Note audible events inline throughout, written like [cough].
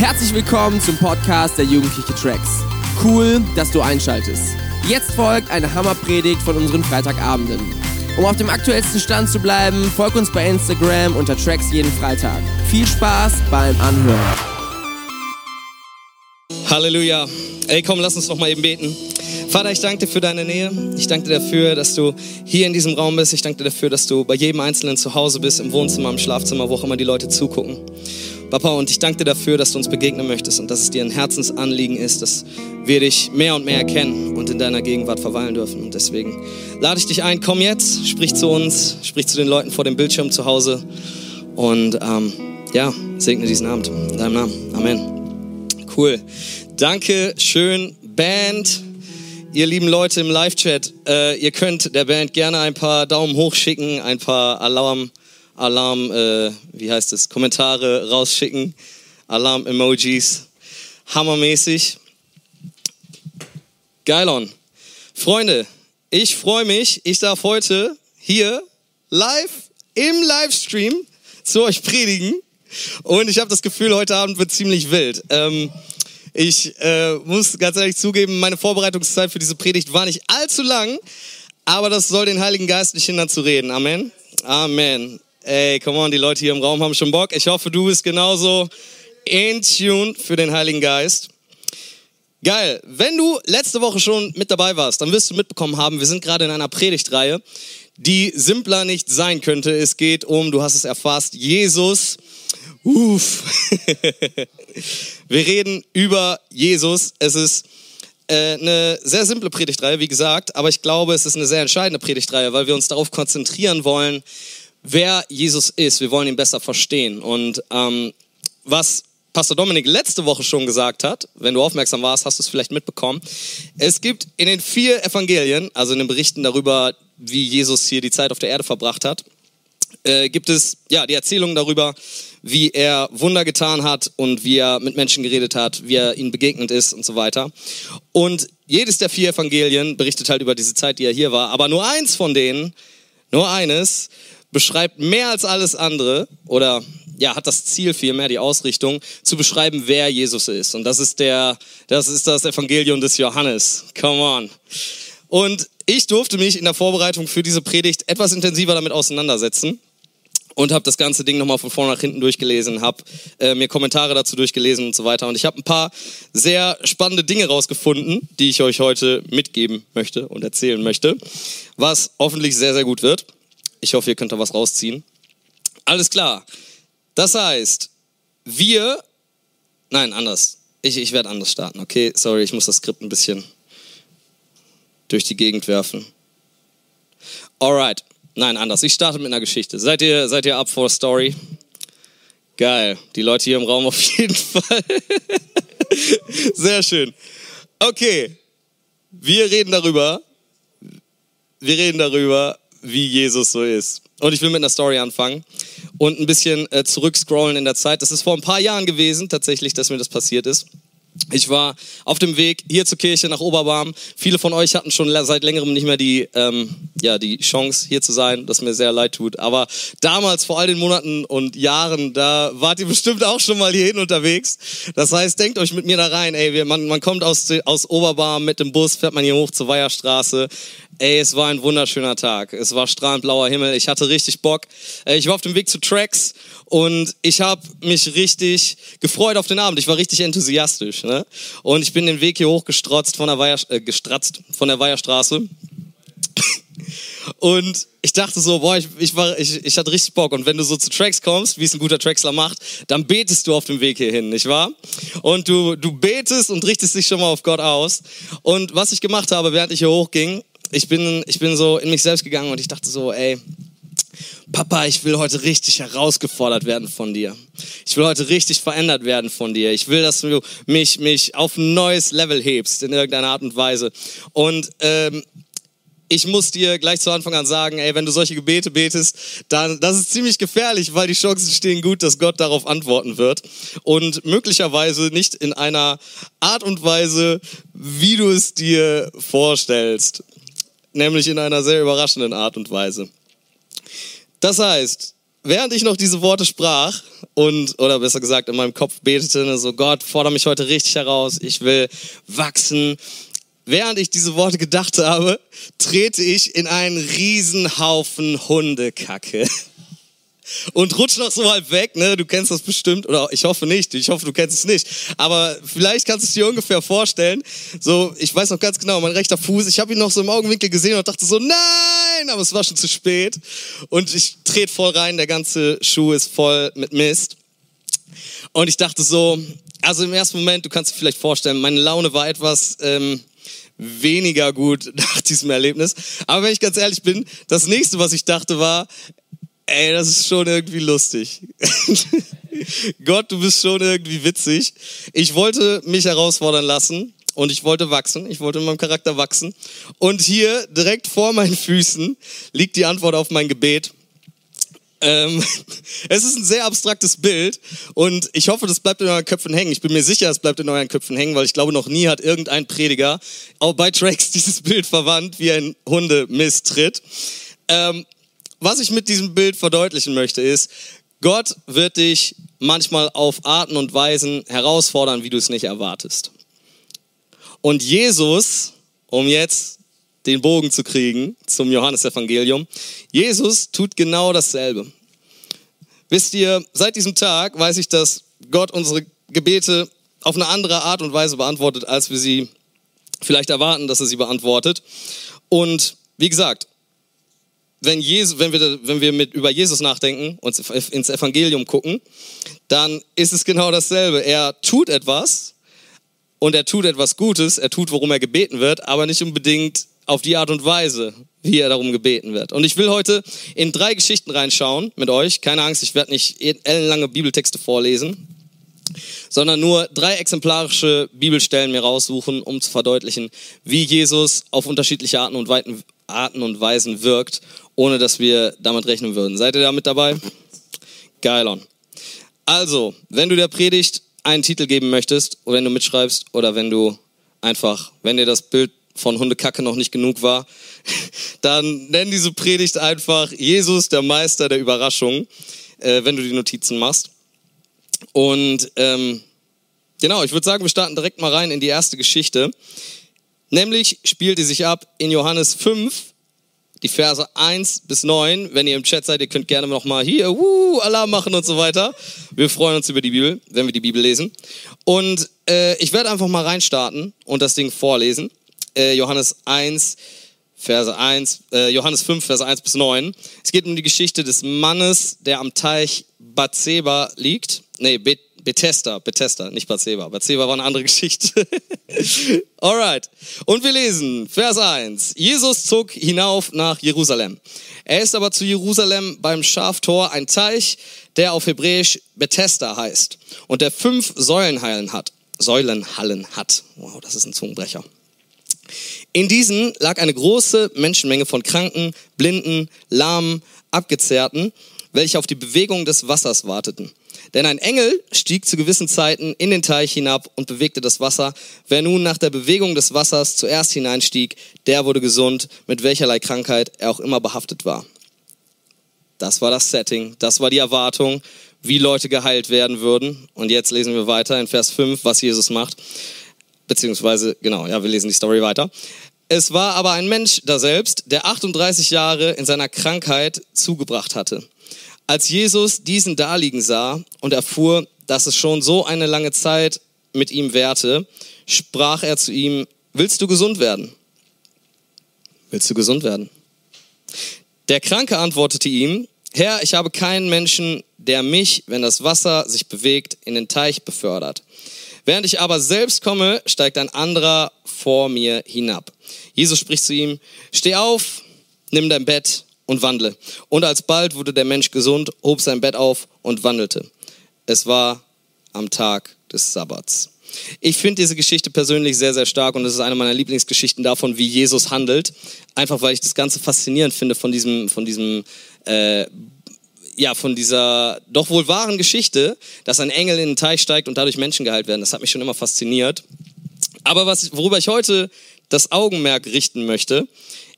Herzlich willkommen zum Podcast der Jugendliche Tracks. Cool, dass du einschaltest. Jetzt folgt eine Hammerpredigt von unseren Freitagabenden. Um auf dem aktuellsten Stand zu bleiben, folg uns bei Instagram unter Tracks jeden Freitag. Viel Spaß beim Anhören. Halleluja. Ey, komm, lass uns noch mal eben beten. Vater, ich danke dir für deine Nähe. Ich danke dir dafür, dass du hier in diesem Raum bist. Ich danke dir dafür, dass du bei jedem Einzelnen zu Hause bist, im Wohnzimmer, im Schlafzimmer, wo auch immer die Leute zugucken. Papa, und ich danke dir dafür, dass du uns begegnen möchtest und dass es dir ein Herzensanliegen ist, dass wir dich mehr und mehr erkennen und in deiner Gegenwart verweilen dürfen. Und deswegen lade ich dich ein, komm jetzt, sprich zu uns, sprich zu den Leuten vor dem Bildschirm zu Hause und ähm, ja, segne diesen Abend in deinem Namen. Amen. Cool. Danke, schön, Band. Ihr lieben Leute im Live-Chat, äh, ihr könnt der Band gerne ein paar Daumen hoch schicken, ein paar Alarm Alarm, äh, wie heißt es, Kommentare rausschicken, Alarm-Emojis, hammermäßig. Geilon. Freunde, ich freue mich, ich darf heute hier live im Livestream zu euch predigen und ich habe das Gefühl, heute Abend wird ziemlich wild. Ähm, ich äh, muss ganz ehrlich zugeben, meine Vorbereitungszeit für diese Predigt war nicht allzu lang, aber das soll den Heiligen Geist nicht hindern zu reden. Amen. Amen. Ey, come on, die Leute hier im Raum haben schon Bock. Ich hoffe, du bist genauso in tune für den Heiligen Geist. Geil. Wenn du letzte Woche schon mit dabei warst, dann wirst du mitbekommen haben, wir sind gerade in einer Predigtreihe, die simpler nicht sein könnte. Es geht um, du hast es erfasst, Jesus. Uff. [laughs] wir reden über Jesus. Es ist äh, eine sehr simple Predigtreihe, wie gesagt, aber ich glaube, es ist eine sehr entscheidende Predigtreihe, weil wir uns darauf konzentrieren wollen, wer Jesus ist. Wir wollen ihn besser verstehen. Und ähm, was Pastor Dominik letzte Woche schon gesagt hat, wenn du aufmerksam warst, hast du es vielleicht mitbekommen. Es gibt in den vier Evangelien, also in den Berichten darüber, wie Jesus hier die Zeit auf der Erde verbracht hat, äh, gibt es ja die Erzählung darüber, wie er Wunder getan hat und wie er mit Menschen geredet hat, wie er ihnen begegnet ist und so weiter. Und jedes der vier Evangelien berichtet halt über diese Zeit, die er hier war. Aber nur eins von denen, nur eines, beschreibt mehr als alles andere oder ja, hat das Ziel vielmehr, die Ausrichtung, zu beschreiben, wer Jesus ist. Und das ist der, das ist das Evangelium des Johannes. Come on. Und ich durfte mich in der Vorbereitung für diese Predigt etwas intensiver damit auseinandersetzen und habe das ganze Ding nochmal von vorne nach hinten durchgelesen, habe äh, mir Kommentare dazu durchgelesen und so weiter. Und ich habe ein paar sehr spannende Dinge rausgefunden, die ich euch heute mitgeben möchte und erzählen möchte, was hoffentlich sehr, sehr gut wird. Ich hoffe, ihr könnt da was rausziehen. Alles klar. Das heißt, wir, nein, anders. Ich, ich werde anders starten, okay? Sorry, ich muss das Skript ein bisschen durch die Gegend werfen. Alright. Nein, anders. Ich starte mit einer Geschichte. Seid ihr, seid ihr up for a story? Geil. Die Leute hier im Raum auf jeden [laughs] Fall. Sehr schön. Okay. Wir reden darüber. Wir reden darüber, wie Jesus so ist. Und ich will mit einer Story anfangen und ein bisschen äh, zurückscrollen in der Zeit. Das ist vor ein paar Jahren gewesen, tatsächlich, dass mir das passiert ist. Ich war auf dem Weg hier zur Kirche nach Oberbarm. Viele von euch hatten schon seit längerem nicht mehr die, ähm, ja, die Chance, hier zu sein, das mir sehr leid tut. Aber damals, vor all den Monaten und Jahren, da wart ihr bestimmt auch schon mal hierhin unterwegs. Das heißt, denkt euch mit mir da rein. Ey, man, man kommt aus, aus Oberbarm mit dem Bus, fährt man hier hoch zur Weiherstraße. Ey, es war ein wunderschöner Tag. Es war strahlend blauer Himmel. Ich hatte richtig Bock. Äh, ich war auf dem Weg zu Tracks und ich habe mich richtig gefreut auf den Abend. Ich war richtig enthusiastisch. Ne? Und ich bin den Weg hier hochgestrotzt von der, Weiher, äh, gestratzt von der Weiherstraße. [laughs] Und ich dachte so, boah, ich, ich, war, ich, ich hatte richtig Bock. Und wenn du so zu Tracks kommst, wie es ein guter Tracksler macht, dann betest du auf dem Weg hierhin, nicht wahr? Und du, du betest und richtest dich schon mal auf Gott aus. Und was ich gemacht habe, während ich hier hochging, ich bin, ich bin so in mich selbst gegangen und ich dachte so, ey, Papa, ich will heute richtig herausgefordert werden von dir. Ich will heute richtig verändert werden von dir. Ich will, dass du mich, mich auf ein neues Level hebst in irgendeiner Art und Weise. Und ähm, ich muss dir gleich zu Anfang an sagen, ey, wenn du solche Gebete betest, dann das ist ziemlich gefährlich, weil die Chancen stehen gut, dass Gott darauf antworten wird und möglicherweise nicht in einer Art und Weise, wie du es dir vorstellst nämlich in einer sehr überraschenden Art und Weise. Das heißt, während ich noch diese Worte sprach und, oder besser gesagt, in meinem Kopf betete, so Gott, fordere mich heute richtig heraus, ich will wachsen. Während ich diese Worte gedacht habe, trete ich in einen Riesenhaufen Hundekacke und rutsch noch so halb weg, ne? Du kennst das bestimmt, oder ich hoffe nicht, ich hoffe, du kennst es nicht. Aber vielleicht kannst du es dir ungefähr vorstellen. So, ich weiß noch ganz genau, mein rechter Fuß, ich habe ihn noch so im Augenwinkel gesehen und dachte so, nein, aber es war schon zu spät. Und ich trete voll rein, der ganze Schuh ist voll mit Mist. Und ich dachte so, also im ersten Moment, du kannst dir vielleicht vorstellen, meine Laune war etwas ähm, weniger gut [laughs] nach diesem Erlebnis. Aber wenn ich ganz ehrlich bin, das nächste, was ich dachte, war, ey, das ist schon irgendwie lustig. [laughs] Gott, du bist schon irgendwie witzig. Ich wollte mich herausfordern lassen und ich wollte wachsen. Ich wollte in meinem Charakter wachsen. Und hier direkt vor meinen Füßen liegt die Antwort auf mein Gebet. Ähm, [laughs] es ist ein sehr abstraktes Bild und ich hoffe, das bleibt in euren Köpfen hängen. Ich bin mir sicher, es bleibt in euren Köpfen hängen, weil ich glaube, noch nie hat irgendein Prediger auch bei Tracks [laughs] dieses Bild verwandt, wie ein Hundemist tritt. Ähm, was ich mit diesem Bild verdeutlichen möchte, ist, Gott wird dich manchmal auf Arten und Weisen herausfordern, wie du es nicht erwartest. Und Jesus, um jetzt den Bogen zu kriegen zum Johannesevangelium, Jesus tut genau dasselbe. Wisst ihr, seit diesem Tag weiß ich, dass Gott unsere Gebete auf eine andere Art und Weise beantwortet, als wir sie vielleicht erwarten, dass er sie beantwortet. Und wie gesagt, wenn, Jesus, wenn, wir, wenn wir mit, über Jesus nachdenken und ins Evangelium gucken, dann ist es genau dasselbe. Er tut etwas und er tut etwas Gutes, er tut, worum er gebeten wird, aber nicht unbedingt auf die Art und Weise, wie er darum gebeten wird. Und ich will heute in drei Geschichten reinschauen mit euch. Keine Angst, ich werde nicht ellenlange Bibeltexte vorlesen, sondern nur drei exemplarische Bibelstellen mir raussuchen, um zu verdeutlichen, wie Jesus auf unterschiedliche Arten und Arten und Weisen wirkt, ohne dass wir damit rechnen würden. Seid ihr da mit dabei? Geilon. Also, wenn du der Predigt einen Titel geben möchtest, oder wenn du mitschreibst, oder wenn du einfach, wenn dir das Bild von Hundekacke noch nicht genug war, [laughs] dann nenn diese Predigt einfach Jesus, der Meister der Überraschung, äh, wenn du die Notizen machst. Und ähm, genau, ich würde sagen, wir starten direkt mal rein in die erste Geschichte. Nämlich spielt die sich ab in Johannes 5, die Verse 1 bis 9. Wenn ihr im Chat seid, ihr könnt gerne nochmal hier uh, Alarm machen und so weiter. Wir freuen uns über die Bibel, wenn wir die Bibel lesen. Und äh, ich werde einfach mal reinstarten und das Ding vorlesen. Äh, Johannes 1, Verse 1, äh, Johannes 5, Verse 1 bis 9. Es geht um die Geschichte des Mannes, der am Teich Bathseba liegt. Nee, Bet Bethesda, Bethesda, nicht Bathseba. Bathseba war eine andere [laughs] Geschichte. [laughs] Alright. Und wir lesen, Vers 1. Jesus zog hinauf nach Jerusalem. Er ist aber zu Jerusalem beim Schaftor ein Teich, der auf Hebräisch Bethesda heißt und der fünf Säulenhallen hat. Säulenhallen hat. Wow, das ist ein Zungenbrecher. In diesen lag eine große Menschenmenge von Kranken, Blinden, Lahmen, Abgezehrten, welche auf die Bewegung des Wassers warteten. Denn ein Engel stieg zu gewissen Zeiten in den Teich hinab und bewegte das Wasser. Wer nun nach der Bewegung des Wassers zuerst hineinstieg, der wurde gesund, mit welcherlei Krankheit er auch immer behaftet war. Das war das Setting, das war die Erwartung, wie Leute geheilt werden würden. Und jetzt lesen wir weiter in Vers 5, was Jesus macht. Beziehungsweise, genau, ja, wir lesen die Story weiter. Es war aber ein Mensch da selbst, der 38 Jahre in seiner Krankheit zugebracht hatte. Als Jesus diesen daliegen sah und erfuhr, dass es schon so eine lange Zeit mit ihm währte, sprach er zu ihm, willst du gesund werden? Willst du gesund werden? Der Kranke antwortete ihm, Herr, ich habe keinen Menschen, der mich, wenn das Wasser sich bewegt, in den Teich befördert. Während ich aber selbst komme, steigt ein anderer vor mir hinab. Jesus spricht zu ihm, steh auf, nimm dein Bett und wandle. Und alsbald wurde der Mensch gesund, hob sein Bett auf und wandelte. Es war am Tag des Sabbats. Ich finde diese Geschichte persönlich sehr, sehr stark und es ist eine meiner Lieblingsgeschichten davon, wie Jesus handelt. Einfach weil ich das Ganze faszinierend finde von diesem, von diesem, äh, ja, von dieser doch wohl wahren Geschichte, dass ein Engel in den Teich steigt und dadurch Menschen geheilt werden. Das hat mich schon immer fasziniert. Aber was, worüber ich heute das Augenmerk richten möchte,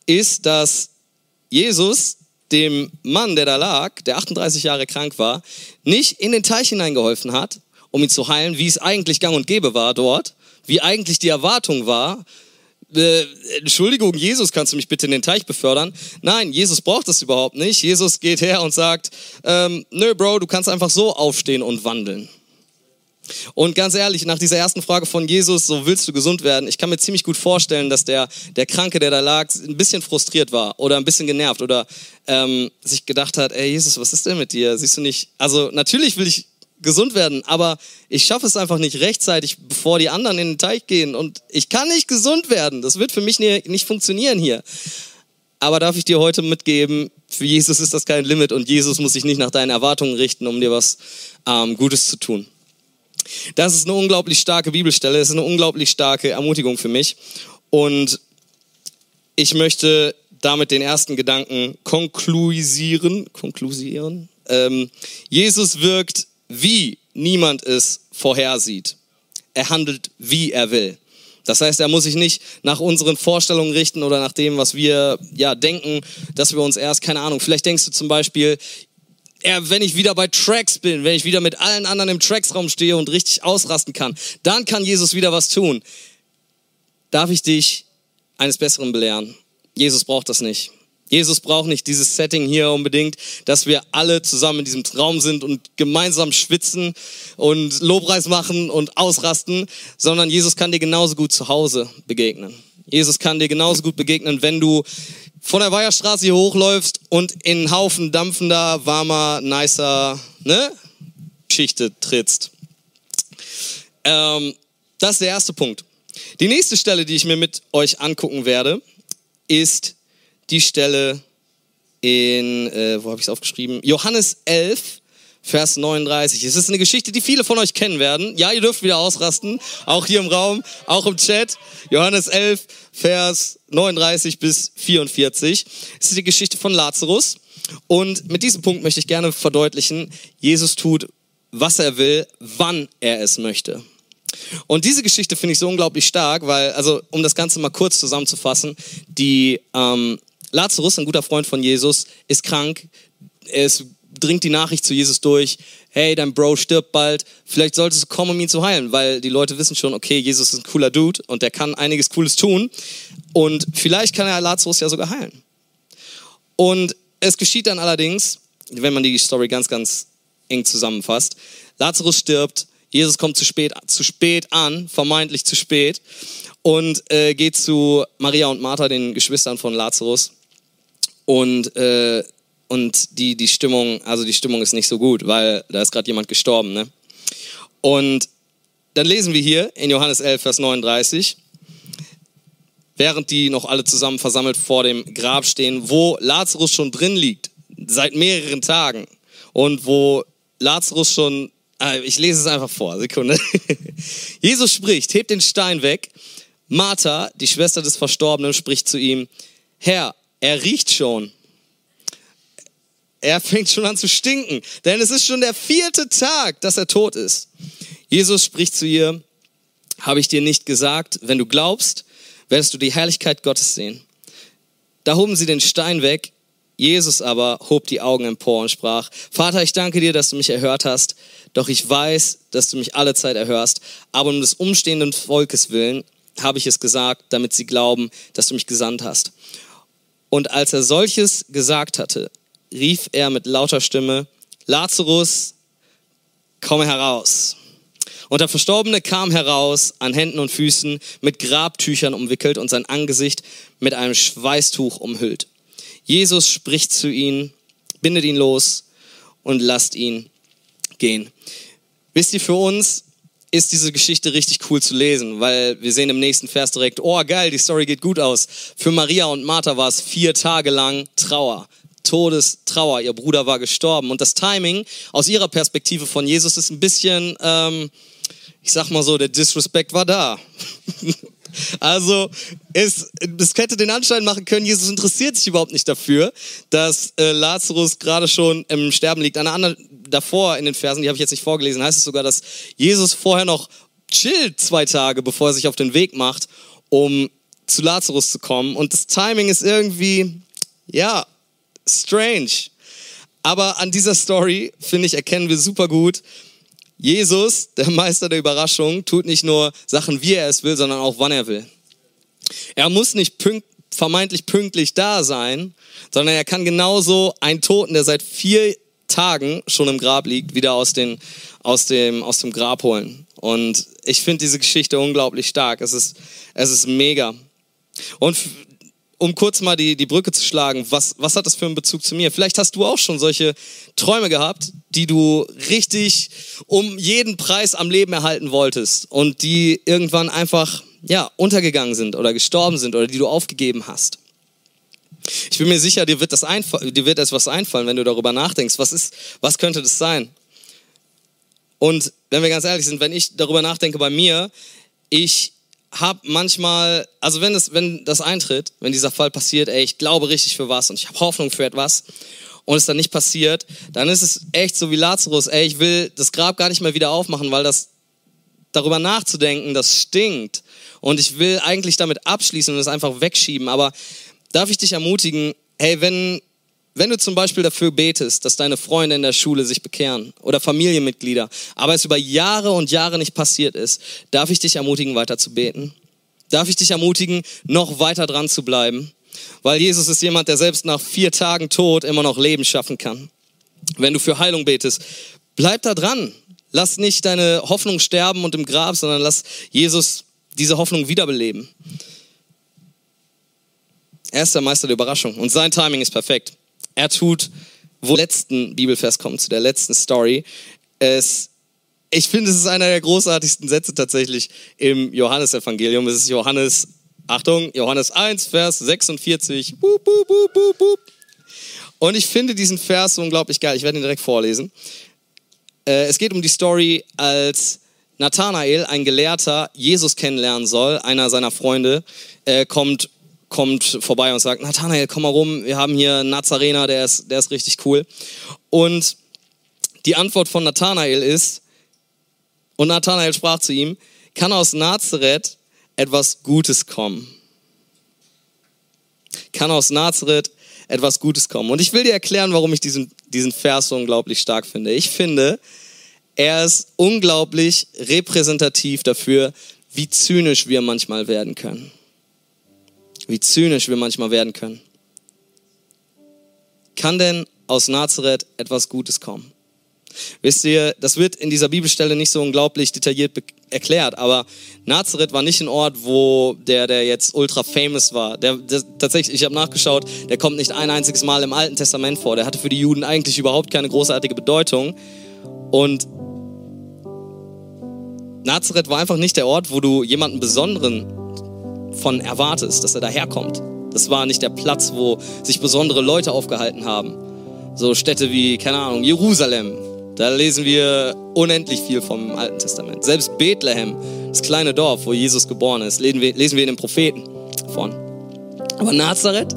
ist, dass Jesus dem Mann, der da lag, der 38 Jahre krank war, nicht in den Teich hineingeholfen hat, um ihn zu heilen, wie es eigentlich gang und gäbe war dort, wie eigentlich die Erwartung war, äh, Entschuldigung, Jesus, kannst du mich bitte in den Teich befördern? Nein, Jesus braucht das überhaupt nicht. Jesus geht her und sagt, ähm, nö, Bro, du kannst einfach so aufstehen und wandeln. Und ganz ehrlich, nach dieser ersten Frage von Jesus, so willst du gesund werden, ich kann mir ziemlich gut vorstellen, dass der, der Kranke, der da lag, ein bisschen frustriert war oder ein bisschen genervt oder ähm, sich gedacht hat, ey Jesus, was ist denn mit dir? Siehst du nicht, also natürlich will ich gesund werden, aber ich schaffe es einfach nicht rechtzeitig, bevor die anderen in den Teich gehen und ich kann nicht gesund werden. Das wird für mich nicht, funktionieren hier. Aber darf ich dir heute mitgeben, für Jesus ist das kein Limit und Jesus muss sich nicht nach deinen Erwartungen richten, um dir was ähm, Gutes zu tun. Das ist eine unglaublich starke Bibelstelle, das ist eine unglaublich starke Ermutigung für mich. Und ich möchte damit den ersten Gedanken konklusieren. konklusieren. Ähm, Jesus wirkt, wie niemand es vorhersieht. Er handelt, wie er will. Das heißt, er muss sich nicht nach unseren Vorstellungen richten oder nach dem, was wir ja denken, dass wir uns erst, keine Ahnung, vielleicht denkst du zum Beispiel, er, wenn ich wieder bei Tracks bin, wenn ich wieder mit allen anderen im Tracksraum stehe und richtig ausrasten kann, dann kann Jesus wieder was tun. Darf ich dich eines Besseren belehren? Jesus braucht das nicht. Jesus braucht nicht dieses Setting hier unbedingt, dass wir alle zusammen in diesem Traum sind und gemeinsam schwitzen und Lobpreis machen und ausrasten, sondern Jesus kann dir genauso gut zu Hause begegnen. Jesus kann dir genauso gut begegnen, wenn du von der Weiherstraße hier hochläufst und in einen Haufen dampfender, warmer, nicer ne, Geschichte trittst. Ähm, das ist der erste Punkt. Die nächste Stelle, die ich mir mit euch angucken werde, ist die Stelle in, äh, wo habe ich es aufgeschrieben? Johannes 11, Vers 39. Es ist eine Geschichte, die viele von euch kennen werden. Ja, ihr dürft wieder ausrasten, auch hier im Raum, auch im Chat. Johannes 11, Vers 39 bis 44. Es ist die Geschichte von Lazarus. Und mit diesem Punkt möchte ich gerne verdeutlichen, Jesus tut, was er will, wann er es möchte. Und diese Geschichte finde ich so unglaublich stark, weil, also um das Ganze mal kurz zusammenzufassen, die ähm, Lazarus, ein guter Freund von Jesus, ist krank. Er ist dringt die Nachricht zu Jesus durch, hey, dein Bro stirbt bald, vielleicht solltest du kommen, um ihn zu heilen, weil die Leute wissen schon, okay, Jesus ist ein cooler Dude und der kann einiges Cooles tun und vielleicht kann er Lazarus ja sogar heilen. Und es geschieht dann allerdings, wenn man die Story ganz, ganz eng zusammenfasst, Lazarus stirbt, Jesus kommt zu spät, zu spät an, vermeintlich zu spät und äh, geht zu Maria und Martha, den Geschwistern von Lazarus und äh, und die, die Stimmung, also die Stimmung ist nicht so gut, weil da ist gerade jemand gestorben. Ne? Und dann lesen wir hier in Johannes 11, Vers 39, während die noch alle zusammen versammelt vor dem Grab stehen, wo Lazarus schon drin liegt, seit mehreren Tagen. Und wo Lazarus schon, äh, ich lese es einfach vor, Sekunde. [laughs] Jesus spricht, hebt den Stein weg. Martha, die Schwester des Verstorbenen, spricht zu ihm, Herr, er riecht schon er fängt schon an zu stinken, denn es ist schon der vierte Tag, dass er tot ist. Jesus spricht zu ihr, habe ich dir nicht gesagt, wenn du glaubst, wirst du die Herrlichkeit Gottes sehen. Da hoben sie den Stein weg, Jesus aber hob die Augen empor und sprach, Vater, ich danke dir, dass du mich erhört hast, doch ich weiß, dass du mich alle Zeit erhörst, aber um des umstehenden Volkes willen habe ich es gesagt, damit sie glauben, dass du mich gesandt hast. Und als er solches gesagt hatte, rief er mit lauter Stimme, Lazarus, komme heraus. Und der Verstorbene kam heraus, an Händen und Füßen mit Grabtüchern umwickelt und sein Angesicht mit einem Schweißtuch umhüllt. Jesus spricht zu ihnen, bindet ihn los und lasst ihn gehen. Wisst ihr, für uns ist diese Geschichte richtig cool zu lesen, weil wir sehen im nächsten Vers direkt, oh geil, die Story geht gut aus. Für Maria und Martha war es vier Tage lang Trauer. Todestrauer. Ihr Bruder war gestorben. Und das Timing aus ihrer Perspektive von Jesus ist ein bisschen, ähm, ich sag mal so, der Disrespect war da. [laughs] Also es, es hätte den Anschein machen können, Jesus interessiert sich überhaupt nicht dafür, dass äh, Lazarus gerade schon im Sterben liegt. An anderen, davor in den Versen, die habe ich jetzt nicht vorgelesen, heißt es sogar, dass Jesus vorher noch chillt zwei Tage, bevor er sich auf den Weg macht, um zu Lazarus zu kommen. Und das Timing ist irgendwie, ja, strange. Aber an dieser Story, finde ich, erkennen wir super gut, Jesus, der Meister der Überraschung, tut nicht nur Sachen, wie er es will, sondern auch wann er will. Er muss nicht pünkt, vermeintlich pünktlich da sein, sondern er kann genauso einen Toten, der seit vier Tagen schon im Grab liegt, wieder aus, den, aus, dem, aus dem Grab holen. Und ich finde diese Geschichte unglaublich stark. Es ist, es ist mega. Und um kurz mal die, die Brücke zu schlagen, was, was hat das für einen Bezug zu mir? Vielleicht hast du auch schon solche Träume gehabt, die du richtig um jeden Preis am Leben erhalten wolltest und die irgendwann einfach ja, untergegangen sind oder gestorben sind oder die du aufgegeben hast. Ich bin mir sicher, dir wird, das dir wird etwas einfallen, wenn du darüber nachdenkst. Was, ist, was könnte das sein? Und wenn wir ganz ehrlich sind, wenn ich darüber nachdenke bei mir, ich habe manchmal, also wenn das, wenn das eintritt, wenn dieser Fall passiert, ey, ich glaube richtig für was und ich habe Hoffnung für etwas und es dann nicht passiert, dann ist es echt so wie Lazarus, ey, ich will das Grab gar nicht mehr wieder aufmachen, weil das darüber nachzudenken, das stinkt und ich will eigentlich damit abschließen und es einfach wegschieben, aber darf ich dich ermutigen, hey, wenn wenn du zum Beispiel dafür betest, dass deine Freunde in der Schule sich bekehren oder Familienmitglieder, aber es über Jahre und Jahre nicht passiert ist, darf ich dich ermutigen, weiter zu beten? Darf ich dich ermutigen, noch weiter dran zu bleiben? Weil Jesus ist jemand, der selbst nach vier Tagen Tod immer noch Leben schaffen kann. Wenn du für Heilung betest, bleib da dran. Lass nicht deine Hoffnung sterben und im Grab, sondern lass Jesus diese Hoffnung wiederbeleben. Er ist der Meister der Überraschung und sein Timing ist perfekt er tut, wo letzten Bibelvers kommt, zu der letzten Story. Es, ich finde, es ist einer der großartigsten Sätze tatsächlich im Johannesevangelium. Es ist Johannes, Achtung, Johannes 1, Vers 46. Boop, boop, boop, boop, boop. Und ich finde diesen Vers unglaublich geil. Ich werde ihn direkt vorlesen. Äh, es geht um die Story, als Nathanael, ein Gelehrter, Jesus kennenlernen soll. Einer seiner Freunde äh, kommt kommt vorbei und sagt, Nathanael, komm mal rum, wir haben hier einen Nazarener, der ist, der ist richtig cool. Und die Antwort von Nathanael ist, und Nathanael sprach zu ihm, kann aus Nazareth etwas Gutes kommen? Kann aus Nazareth etwas Gutes kommen? Und ich will dir erklären, warum ich diesen, diesen Vers so unglaublich stark finde. Ich finde, er ist unglaublich repräsentativ dafür, wie zynisch wir manchmal werden können wie zynisch wir manchmal werden können. Kann denn aus Nazareth etwas Gutes kommen? Wisst ihr, das wird in dieser Bibelstelle nicht so unglaublich detailliert erklärt, aber Nazareth war nicht ein Ort, wo der, der jetzt ultra famous war. Der, der tatsächlich, ich habe nachgeschaut, der kommt nicht ein einziges Mal im Alten Testament vor. Der hatte für die Juden eigentlich überhaupt keine großartige Bedeutung. Und Nazareth war einfach nicht der Ort, wo du jemanden Besonderen von erwartest, dass er daherkommt. Das war nicht der Platz, wo sich besondere Leute aufgehalten haben. So Städte wie, keine Ahnung, Jerusalem. Da lesen wir unendlich viel vom Alten Testament. Selbst Bethlehem, das kleine Dorf, wo Jesus geboren ist, lesen wir, lesen wir in den Propheten von. Aber Nazareth?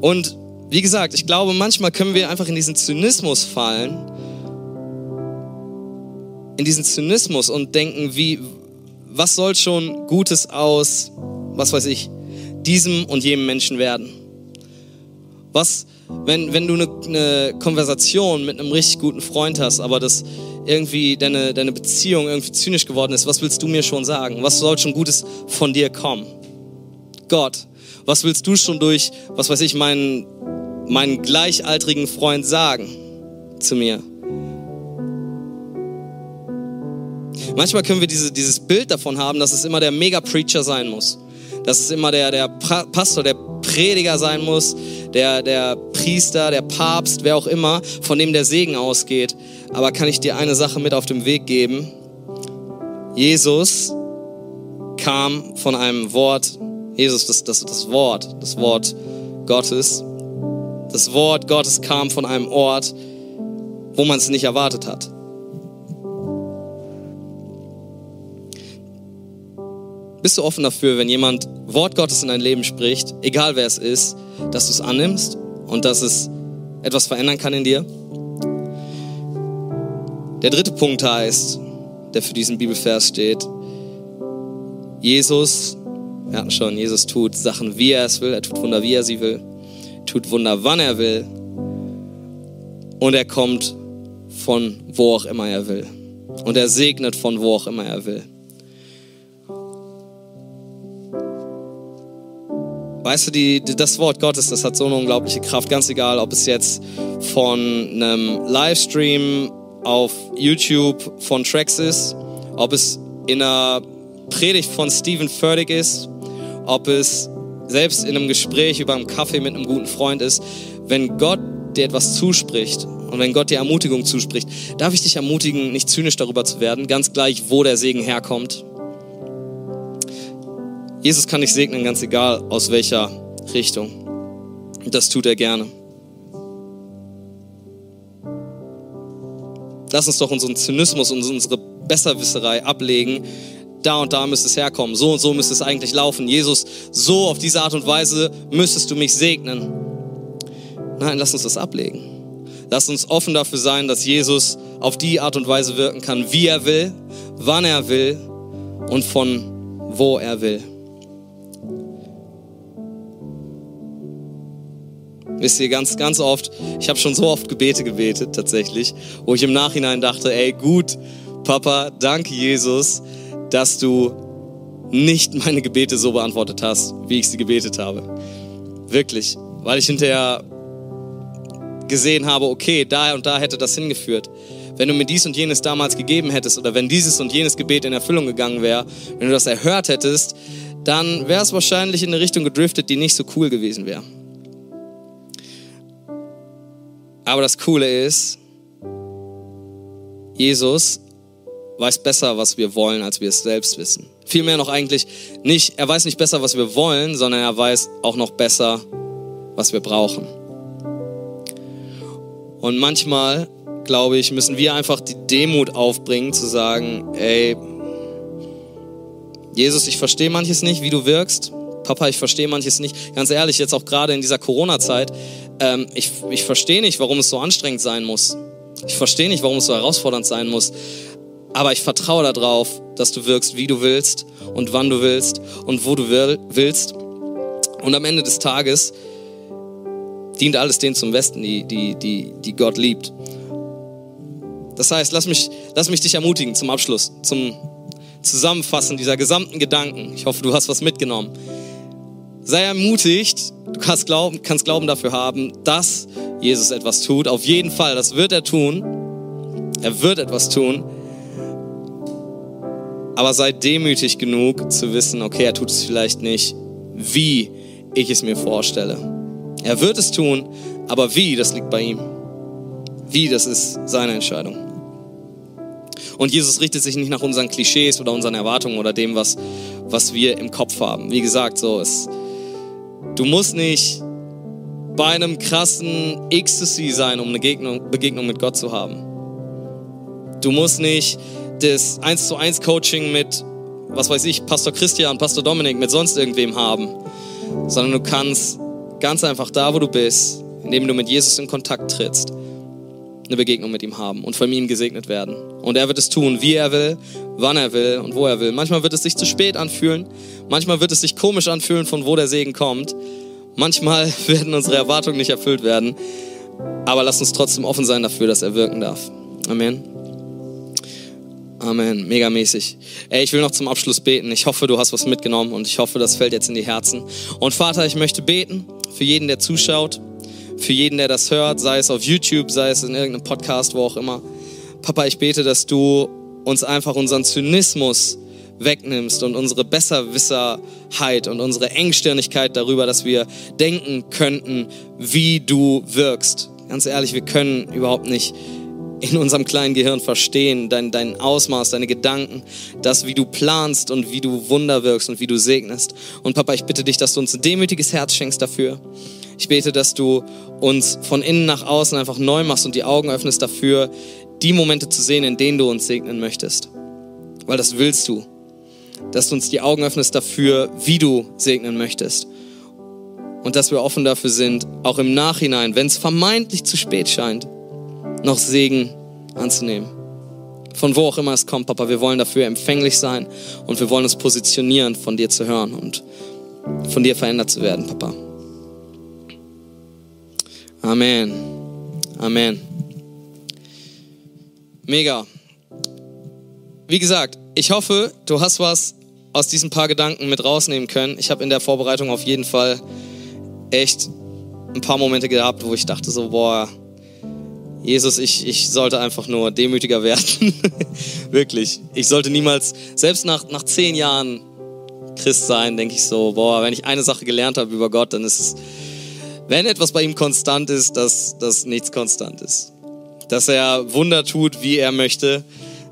Und wie gesagt, ich glaube, manchmal können wir einfach in diesen Zynismus fallen, in diesen Zynismus und denken, wie, was soll schon Gutes aus, was weiß ich, diesem und jenem Menschen werden? Was, wenn, wenn du eine, eine Konversation mit einem richtig guten Freund hast, aber das irgendwie deine, deine Beziehung irgendwie zynisch geworden ist, was willst du mir schon sagen? Was soll schon Gutes von dir kommen? Gott, was willst du schon durch, was weiß ich, meinen, meinen gleichaltrigen Freund sagen zu mir? Manchmal können wir diese, dieses Bild davon haben, dass es immer der Mega-Preacher sein muss. Dass es immer der, der Pastor, der Prediger sein muss, der, der Priester, der Papst, wer auch immer, von dem der Segen ausgeht. Aber kann ich dir eine Sache mit auf den Weg geben? Jesus kam von einem Wort, Jesus, das, das, das Wort, das Wort Gottes. Das Wort Gottes kam von einem Ort, wo man es nicht erwartet hat. Bist du offen dafür, wenn jemand Wort Gottes in dein Leben spricht, egal wer es ist, dass du es annimmst und dass es etwas verändern kann in dir? Der dritte Punkt heißt, der für diesen Bibelvers steht, Jesus, wir hatten schon, Jesus tut Sachen, wie er es will, er tut Wunder, wie er sie will. tut Wunder, wann er will. Und er kommt von wo auch immer er will. Und er segnet von wo auch immer er will. Weißt du, die, das Wort Gottes, das hat so eine unglaubliche Kraft. Ganz egal, ob es jetzt von einem Livestream auf YouTube von Tracks ist, ob es in einer Predigt von Stephen Furtick ist, ob es selbst in einem Gespräch über einen Kaffee mit einem guten Freund ist. Wenn Gott dir etwas zuspricht und wenn Gott dir Ermutigung zuspricht, darf ich dich ermutigen, nicht zynisch darüber zu werden, ganz gleich, wo der Segen herkommt. Jesus kann dich segnen, ganz egal aus welcher Richtung. Und das tut er gerne. Lass uns doch unseren Zynismus und unsere Besserwisserei ablegen. Da und da müsste es herkommen. So und so müsste es eigentlich laufen. Jesus, so auf diese Art und Weise müsstest du mich segnen. Nein, lass uns das ablegen. Lass uns offen dafür sein, dass Jesus auf die Art und Weise wirken kann, wie er will, wann er will und von wo er will. Wisst ihr, ganz, ganz oft, ich habe schon so oft Gebete gebetet tatsächlich, wo ich im Nachhinein dachte, ey, gut, Papa, danke Jesus, dass du nicht meine Gebete so beantwortet hast, wie ich sie gebetet habe. Wirklich, weil ich hinterher gesehen habe, okay, da und da hätte das hingeführt. Wenn du mir dies und jenes damals gegeben hättest oder wenn dieses und jenes Gebet in Erfüllung gegangen wäre, wenn du das erhört hättest, dann wäre es wahrscheinlich in eine Richtung gedriftet, die nicht so cool gewesen wäre. Aber das Coole ist, Jesus weiß besser, was wir wollen, als wir es selbst wissen. Vielmehr noch eigentlich nicht, er weiß nicht besser, was wir wollen, sondern er weiß auch noch besser, was wir brauchen. Und manchmal, glaube ich, müssen wir einfach die Demut aufbringen, zu sagen, ey, Jesus, ich verstehe manches nicht, wie du wirkst. Papa, ich verstehe manches nicht. Ganz ehrlich, jetzt auch gerade in dieser Corona-Zeit, ähm, ich, ich verstehe nicht, warum es so anstrengend sein muss. Ich verstehe nicht, warum es so herausfordernd sein muss. Aber ich vertraue darauf, dass du wirkst, wie du willst und wann du willst und wo du willst. Und am Ende des Tages dient alles denen zum Besten, die, die, die, die Gott liebt. Das heißt, lass mich, lass mich dich ermutigen zum Abschluss, zum Zusammenfassen dieser gesamten Gedanken. Ich hoffe, du hast was mitgenommen. Sei ermutigt, du kannst Glauben, kannst Glauben dafür haben, dass Jesus etwas tut. Auf jeden Fall, das wird er tun. Er wird etwas tun. Aber sei demütig genug zu wissen, okay, er tut es vielleicht nicht, wie ich es mir vorstelle. Er wird es tun, aber wie, das liegt bei ihm. Wie, das ist seine Entscheidung. Und Jesus richtet sich nicht nach unseren Klischees oder unseren Erwartungen oder dem, was, was wir im Kopf haben. Wie gesagt, so ist, du musst nicht bei einem krassen Ecstasy sein, um eine Begegnung, Begegnung mit Gott zu haben. Du musst nicht das 1 zu 1 Coaching mit, was weiß ich, Pastor Christian, Pastor Dominik, mit sonst irgendwem haben, sondern du kannst ganz einfach da, wo du bist, indem du mit Jesus in Kontakt trittst, eine Begegnung mit ihm haben und von ihm gesegnet werden. Und er wird es tun, wie er will, wann er will und wo er will. Manchmal wird es sich zu spät anfühlen, manchmal wird es sich komisch anfühlen, von wo der Segen kommt. Manchmal [laughs] werden unsere Erwartungen nicht erfüllt werden, aber lass uns trotzdem offen sein dafür, dass er wirken darf. Amen. Amen, megamäßig. Ey, ich will noch zum Abschluss beten. Ich hoffe, du hast was mitgenommen und ich hoffe, das fällt jetzt in die Herzen. Und Vater, ich möchte beten für jeden, der zuschaut, für jeden, der das hört, sei es auf YouTube, sei es in irgendeinem Podcast, wo auch immer. Papa, ich bete, dass du uns einfach unseren Zynismus wegnimmst und unsere Besserwisserheit und unsere Engstirnigkeit darüber, dass wir denken könnten, wie du wirkst. Ganz ehrlich, wir können überhaupt nicht in unserem kleinen Gehirn verstehen, dein, dein Ausmaß, deine Gedanken, das, wie du planst und wie du Wunder wirkst und wie du segnest. Und Papa, ich bitte dich, dass du uns ein demütiges Herz schenkst dafür. Ich bete, dass du uns von innen nach außen einfach neu machst und die Augen öffnest dafür, die Momente zu sehen, in denen du uns segnen möchtest. Weil das willst du. Dass du uns die Augen öffnest dafür, wie du segnen möchtest. Und dass wir offen dafür sind, auch im Nachhinein, wenn es vermeintlich zu spät scheint, noch Segen anzunehmen. Von wo auch immer es kommt, Papa, wir wollen dafür empfänglich sein und wir wollen uns positionieren, von dir zu hören und von dir verändert zu werden, Papa. Amen. Amen. Mega. Wie gesagt, ich hoffe, du hast was aus diesen paar Gedanken mit rausnehmen können. Ich habe in der Vorbereitung auf jeden Fall echt ein paar Momente gehabt, wo ich dachte so, boah, Jesus, ich, ich sollte einfach nur demütiger [laughs] werden. Wirklich. Ich sollte niemals, selbst nach, nach zehn Jahren Christ sein, denke ich so, boah, wenn ich eine Sache gelernt habe über Gott, dann ist es, wenn etwas bei ihm konstant ist, dass, dass nichts konstant ist. Dass er Wunder tut, wie er möchte,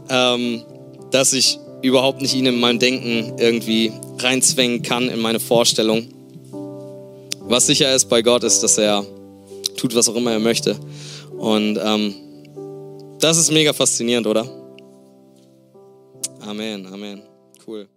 ähm, dass ich überhaupt nicht ihn in meinem Denken irgendwie reinzwängen kann, in meine Vorstellung. Was sicher ist bei Gott, ist, dass er tut, was auch immer er möchte. Und ähm, das ist mega faszinierend, oder? Amen, Amen. Cool.